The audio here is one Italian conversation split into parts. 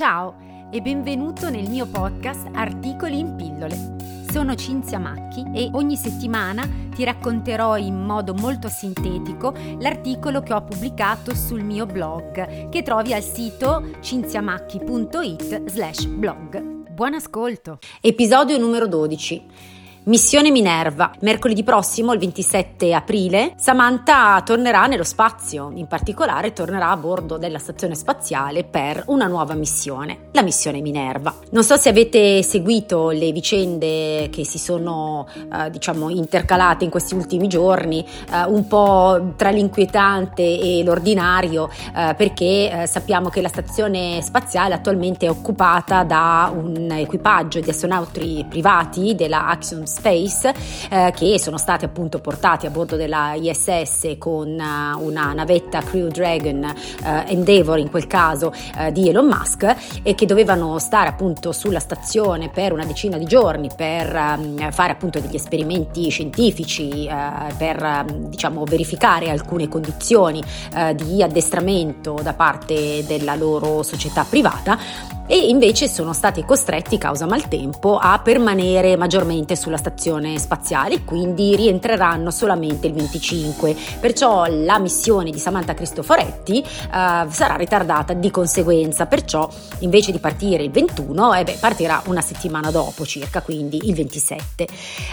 Ciao e benvenuto nel mio podcast Articoli in pillole. Sono Cinzia Macchi e ogni settimana ti racconterò in modo molto sintetico l'articolo che ho pubblicato sul mio blog che trovi al sito cinziamacchi.it slash blog. Buon ascolto! Episodio numero 12 Missione Minerva. Mercoledì prossimo, il 27 aprile, Samantha tornerà nello spazio, in particolare tornerà a bordo della stazione spaziale per una nuova missione, la missione Minerva. Non so se avete seguito le vicende che si sono, eh, diciamo, intercalate in questi ultimi giorni, eh, un po' tra l'inquietante e l'ordinario, eh, perché eh, sappiamo che la stazione spaziale attualmente è occupata da un equipaggio di astronauti privati della Axiom eh, che sono stati appunto portati a bordo della ISS con uh, una navetta Crew Dragon uh, Endeavour in quel caso uh, di Elon Musk e che dovevano stare appunto sulla stazione per una decina di giorni per um, fare appunto degli esperimenti scientifici per um, diciamo verificare alcune condizioni di addestramento da parte della loro società privata e invece sono stati costretti causa maltempo a permanere maggiormente sulla stazione spaziale, quindi rientreranno solamente il 25. Perciò la missione di Samantha Cristoforetti uh, sarà ritardata di conseguenza, perciò invece di partire il 21, eh beh, partirà una settimana dopo circa, quindi il 27.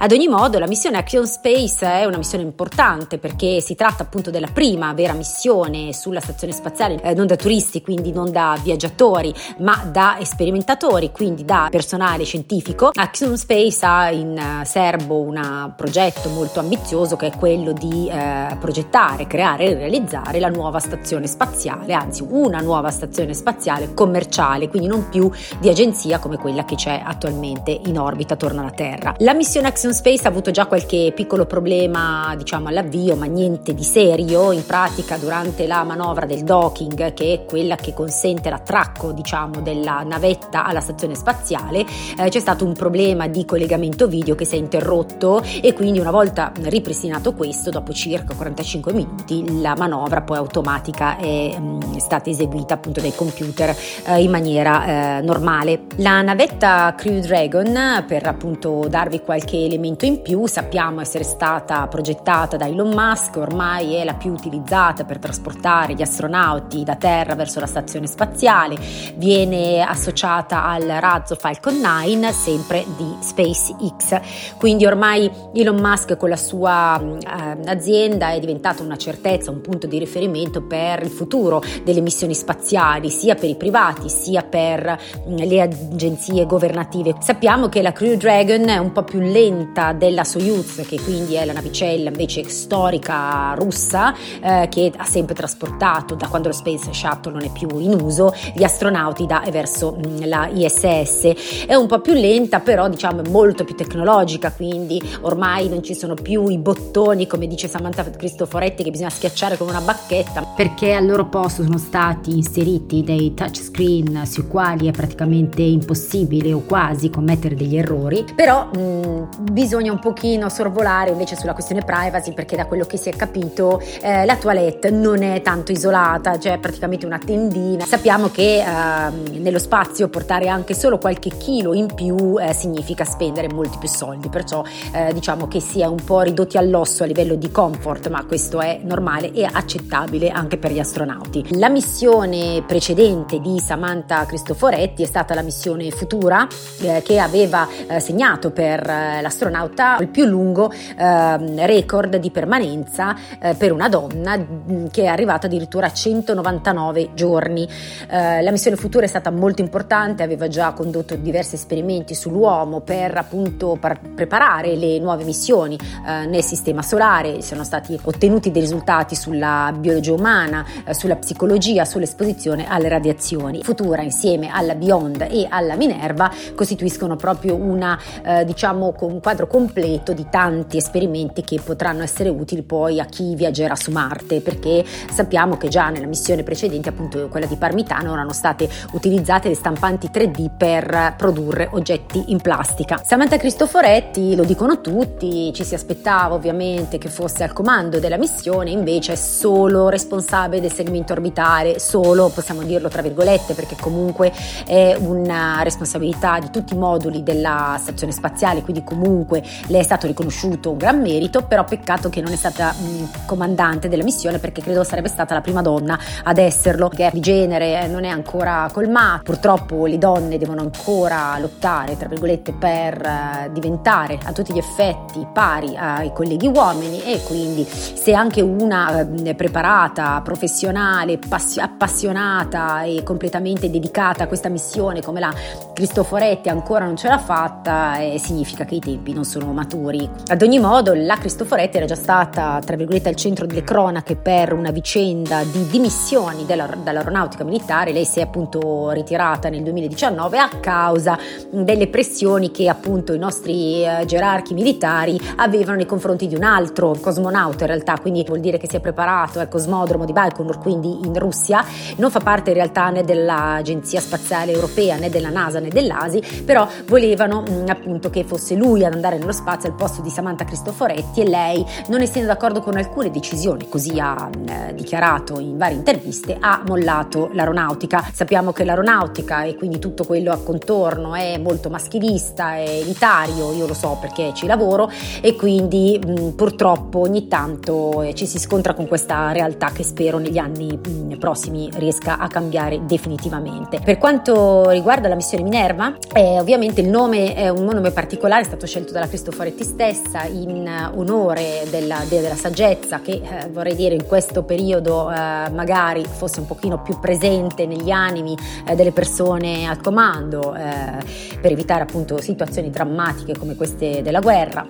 Ad ogni modo la missione Action Space è una missione importante perché si tratta appunto della prima vera missione sulla stazione spaziale, eh, non da turisti, quindi non da viaggiatori, ma da da sperimentatori, quindi da personale scientifico. Axiom Space ha in eh, serbo un progetto molto ambizioso che è quello di eh, progettare, creare e realizzare la nuova stazione spaziale, anzi una nuova stazione spaziale commerciale, quindi non più di agenzia come quella che c'è attualmente in orbita attorno alla Terra. La missione Axiom Space ha avuto già qualche piccolo problema, diciamo, all'avvio, ma niente di serio. In pratica, durante la manovra del docking, che è quella che consente l'attracco, diciamo, della della navetta alla stazione spaziale eh, c'è stato un problema di collegamento video che si è interrotto e quindi una volta ripristinato questo, dopo circa 45 minuti, la manovra poi automatica è, mh, mm, stata eseguita appunto dai computer eh, in maniera eh, normale. La navetta Crew Dragon, per appunto darvi qualche elemento in più, sappiamo essere stata progettata da Elon Musk, ormai è la più utilizzata per trasportare gli astronauti da terra verso la stazione spaziale, viene associata al razzo Falcon 9 sempre di SpaceX. Quindi ormai Elon Musk con la sua eh, azienda è diventata una certezza, un punto di riferimento per il futuro delle missioni spaziali, sia per i privati sia per mh, le agenzie governative. Sappiamo che la Crew Dragon è un po' più lenta della Soyuz, che quindi è la navicella invece storica russa, eh, che ha sempre trasportato da quando lo Space Shuttle non è più in uso gli astronauti da e verso mm, la ISS. È un po' più lenta, però diciamo è molto più tecnologica, quindi ormai non ci sono più i bottoni, come dice Samantha Cristoforetti, che bisogna schiacciare con una bacchetta. Perché al loro posto sono stati inseriti dei touchscreen sui quali è praticamente impossibile o quasi commettere degli errori. Però mh, mm, bisogna un pochino sorvolare invece sulla questione privacy, perché da quello che si è capito eh, la toilette non è tanto isolata, cioè praticamente una tendina. Sappiamo che eh, nello spazio portare anche solo qualche chilo in più eh, significa spendere molti più soldi, perciò eh, diciamo che si è un po' ridotti all'osso a livello di comfort, ma questo è normale e accettabile anche per gli astronauti. La missione precedente di Samantha Cristoforetti è stata la missione Futura eh, che aveva eh, segnato per eh, l'astronauta il più lungo ehm, record di permanenza eh, per una donna mm, che è arrivata addirittura a 199 giorni. la missione Futura è stata molto molto importante, aveva già condotto diversi esperimenti sull'uomo per appunto par- preparare le nuove missioni eh, nel sistema solare, sono stati ottenuti dei risultati sulla biologia umana, eh, sulla psicologia, sull'esposizione alle radiazioni. Futura insieme alla Beyond e alla Minerva costituiscono proprio una, eh, diciamo, un quadro completo di tanti esperimenti che potranno essere utili poi a chi viaggerà su Marte, perché sappiamo che già nella missione precedente, appunto quella di Parmitano, erano state utilizzate utilizzate le stampanti 3D per produrre oggetti in plastica. Samantha Cristoforetti, lo dicono tutti, ci si aspettava ovviamente che fosse al comando della missione, invece è solo responsabile del segmento orbitale, solo possiamo dirlo tra virgolette perché comunque è una responsabilità di tutti i moduli della stazione spaziale, quindi comunque le è stato riconosciuto un gran merito, però peccato che non è stata mh, comandante della missione perché credo sarebbe stata la prima donna ad esserlo, che di genere non è ancora colmato, purtroppo le donne devono ancora lottare, tra virgolette, per uh, diventare a tutti gli effetti pari ai colleghi uomini e quindi se anche una uh, preparata, professionale, passi- appassionata e completamente dedicata a questa missione come la Cristoforetti ancora non ce l'ha fatta, eh, significa che i tempi non sono maturi. Ad ogni modo la Cristoforetti era già stata, tra virgolette, al centro delle cronache per una vicenda di dimissioni della, dall'aeronautica militare, lei si è appunto ritirata nel 2019 a causa delle pressioni che appunto i nostri eh, gerarchi militari avevano nei confronti di un altro cosmonauta in realtà, quindi vuol dire che si è preparato al cosmodromo di Baikonur, quindi in Russia, non fa parte in realtà né dell'Agenzia Spaziale Europea né della NASA né dell'ASI, però volevano mh, appunto che fosse lui ad andare nello spazio al posto di Samantha Cristoforetti e lei, non essendo d'accordo con alcune decisioni, così ha mh, dichiarato in varie interviste, ha mollato l'aeronautica. Sappiamo che l'aeronautica e quindi tutto quello a contorno è molto maschilista, è elitario, io lo so perché ci lavoro e quindi mh, purtroppo ogni tanto eh, ci si scontra con questa realtà che spero negli anni mh, prossimi riesca a cambiare definitivamente. Per quanto riguarda la missione Minerva, eh, ovviamente il nome è un nome particolare, è stato scelto dalla Cristoforetti stessa in onore della dea della saggezza che eh, vorrei dire in questo periodo eh, magari fosse un pochino più presente negli animi eh, delle persone al comando eh, per evitare appunto situazioni drammatiche come queste della guerra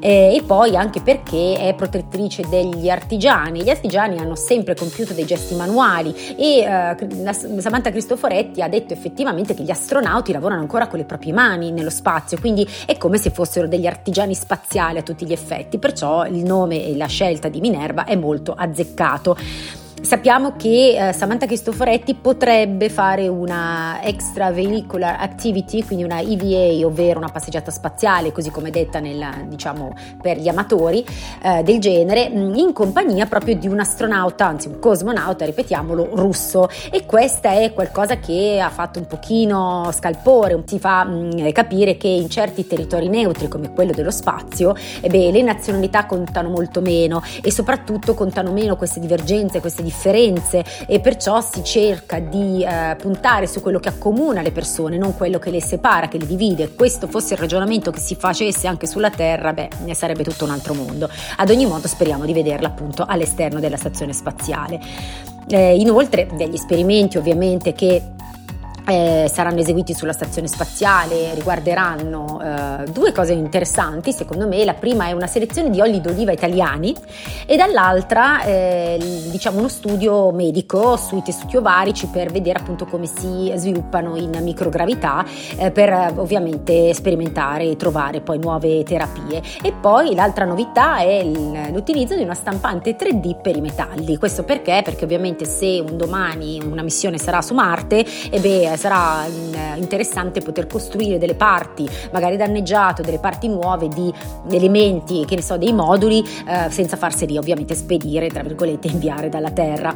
eh, e poi anche perché è protettrice degli artigiani. Gli artigiani hanno sempre compiuto dei gesti manuali e eh, Samantha Cristoforetti ha detto effettivamente che gli astronauti lavorano ancora con le proprie mani nello spazio, quindi è come se fossero degli artigiani spaziali a tutti gli effetti, perciò il nome e la scelta di Minerva è molto azzeccato. Sappiamo che eh, Samantha Cristoforetti potrebbe fare una extravehicular activity, quindi una EVA, ovvero una passeggiata spaziale, così come detta nel, diciamo, per gli amatori eh, del genere, mm, in compagnia proprio di un astronauta, anzi un cosmonauta, ripetiamolo, russo. E questa è qualcosa che ha fatto un pochino scalpore, ti fa mh, mm, capire che in certi territori neutri come quello dello spazio, eh beh, le nazionalità contano molto meno e soprattutto contano meno queste divergenze, queste differenze differenze e perciò si cerca di eh, puntare su quello che accomuna le persone, non quello che le separa, che le divide. Questo fosse il ragionamento che si facesse anche sulla Terra, beh, ne sarebbe tutto un altro mondo. Ad ogni modo speriamo di vederla appunto all'esterno della stazione spaziale. Eh, inoltre degli esperimenti ovviamente che eh, saranno eseguiti sulla stazione spaziale, riguarderanno eh, due cose interessanti secondo me, la prima è una selezione di oli d'oliva italiani e dall'altra eh, diciamo uno studio medico sui tessuti ovarici per vedere appunto come si sviluppano in microgravità eh, per ovviamente sperimentare e trovare poi nuove terapie. E poi l'altra novità è l'utilizzo di una stampante 3D per i metalli, questo perché? Perché ovviamente se un domani una missione sarà su Marte e beh sarà interessante poter costruire delle parti magari danneggiate, delle parti nuove di elementi, che ne so, dei moduli, eh, senza farseli ovviamente spedire, tra virgolette, inviare dalla Terra.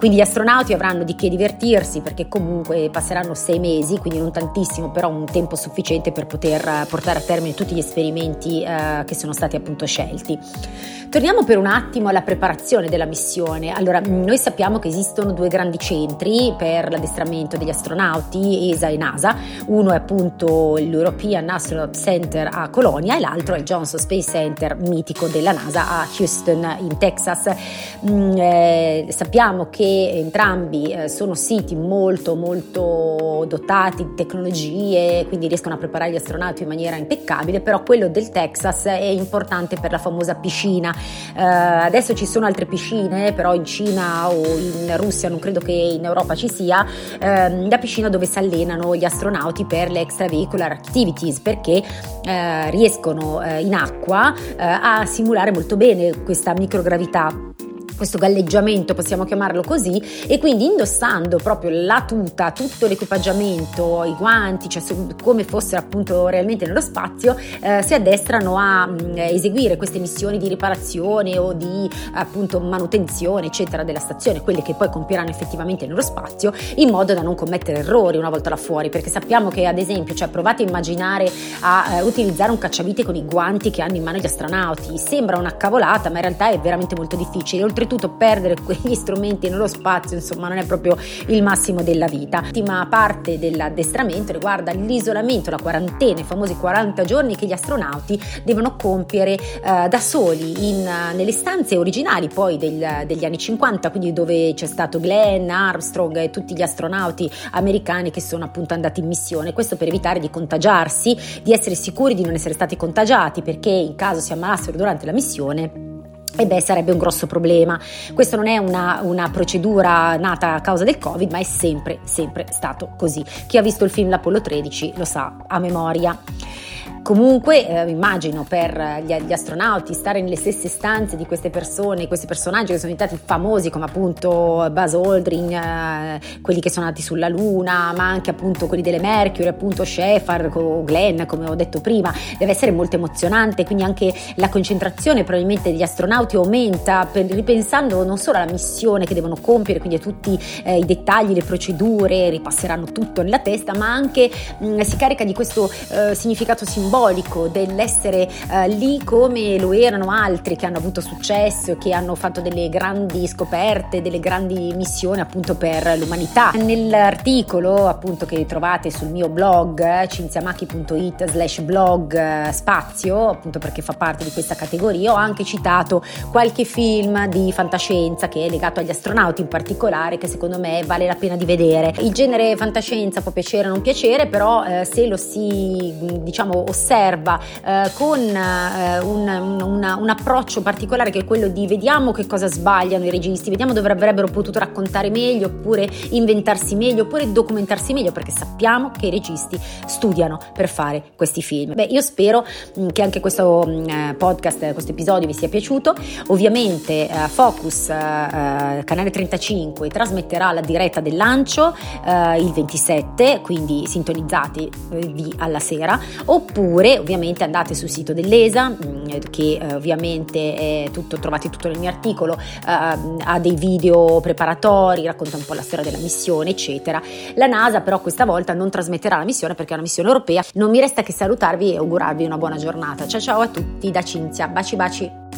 Quindi gli astronauti avranno di che divertirsi perché comunque passeranno sei mesi, quindi non tantissimo, però un tempo sufficiente per poter portare a termine tutti gli esperimenti eh, che sono stati appunto scelti. Torniamo per un attimo alla preparazione della missione. Allora, noi sappiamo che esistono due grandi centri per l'addestramento degli astronauti, ESA e NASA. Uno è appunto l'European Astronaut Center a Colonia e l'altro è il Johnson Space Center mitico della NASA a Houston in Texas. Mm, eh, sappiamo che entrambi eh, sono siti molto molto dotati di tecnologie, quindi riescono a preparare gli astronauti in maniera impeccabile, però quello del Texas è importante per la famosa piscina. Eh, adesso ci sono altre piscine, però in Cina o in Russia non credo che in Europa ci sia, ehm, la piscina dove si allenano gli astronauti per le extravehicular activities perché eh, riescono eh, in acqua eh, a simulare molto bene questa microgravità questo galleggiamento, possiamo chiamarlo così, e quindi indossando proprio la tuta, tutto l'equipaggiamento, i guanti, cioè come fossero appunto realmente nello spazio, eh, si addestrano a mh, mm, eseguire queste missioni di riparazione o di appunto manutenzione, eccetera, della stazione, quelle che poi compieranno effettivamente nello spazio, in modo da non commettere errori una volta là fuori, perché sappiamo che ad esempio, cioè provate a immaginare a eh, utilizzare un cacciavite con i guanti che hanno in mano gli astronauti, sembra una cavolata, ma in realtà è veramente molto difficile. Oltretutto oltretutto perdere quegli strumenti nello spazio, insomma, non è proprio il massimo della vita. L'ultima parte dell'addestramento riguarda l'isolamento, la quarantena, i famosi 40 giorni che gli astronauti devono compiere eh, da soli in, nelle stanze originali poi del, degli anni 50, quindi dove c'è stato Glenn, Armstrong e tutti gli astronauti americani che sono appunto andati in missione. Questo per evitare di contagiarsi, di essere sicuri di non essere stati contagiati, perché in caso si ammalassero durante la missione e beh, sarebbe un grosso problema. Questa non è una, una, procedura nata a causa del Covid, ma è sempre, sempre stato così. Chi ha visto il film L'Apollo 13 lo sa a memoria. Comunque, eh, immagino per gli, gli, astronauti stare nelle stesse stanze di queste persone, questi personaggi che sono diventati famosi come appunto Buzz Aldrin, eh, quelli che sono andati sulla Luna, ma anche appunto quelli delle Mercury, appunto Shepard o Glenn, come ho detto prima, deve essere molto emozionante, quindi anche la concentrazione probabilmente degli astronauti aumenta per, ripensando non solo alla missione che devono compiere, quindi a tutti eh, i dettagli, le procedure, ripasseranno tutto nella testa, ma anche mh, mm, si carica di questo eh, significato simbolico simbolico dell'essere eh, lì come lo erano altri che hanno avuto successo, che hanno fatto delle grandi scoperte, delle grandi missioni appunto per l'umanità. Nell'articolo appunto che trovate sul mio blog cinziamachi.it slash blog eh, spazio, appunto perché fa parte di questa categoria, ho anche citato qualche film di fantascienza che è legato agli astronauti in particolare che secondo me vale la pena di vedere. Il genere fantascienza può piacere o non piacere, però eh, se lo si diciamo osserva eh, con eh, un, un, un, approccio particolare che è quello di vediamo che cosa sbagliano i registi, vediamo dove avrebbero potuto raccontare meglio oppure inventarsi meglio oppure documentarsi meglio perché sappiamo che i registi studiano per fare questi film. Beh, io spero mm, che anche questo mm, eh, podcast, questo episodio vi sia piaciuto. Ovviamente eh, Focus, eh canale 35, trasmetterà la diretta del lancio il 27, quindi sintonizzatevi alla sera, oppure oppure ovviamente andate sul sito dell'ESA mm, che eh, ovviamente è tutto, trovate tutto nel mio articolo, eh, ha dei video preparatori, racconta un po' la storia della missione eccetera. La NASA però questa volta non trasmetterà la missione perché è una missione europea. Non mi resta che salutarvi e augurarvi una buona giornata. Ciao ciao a tutti da Cinzia, baci baci.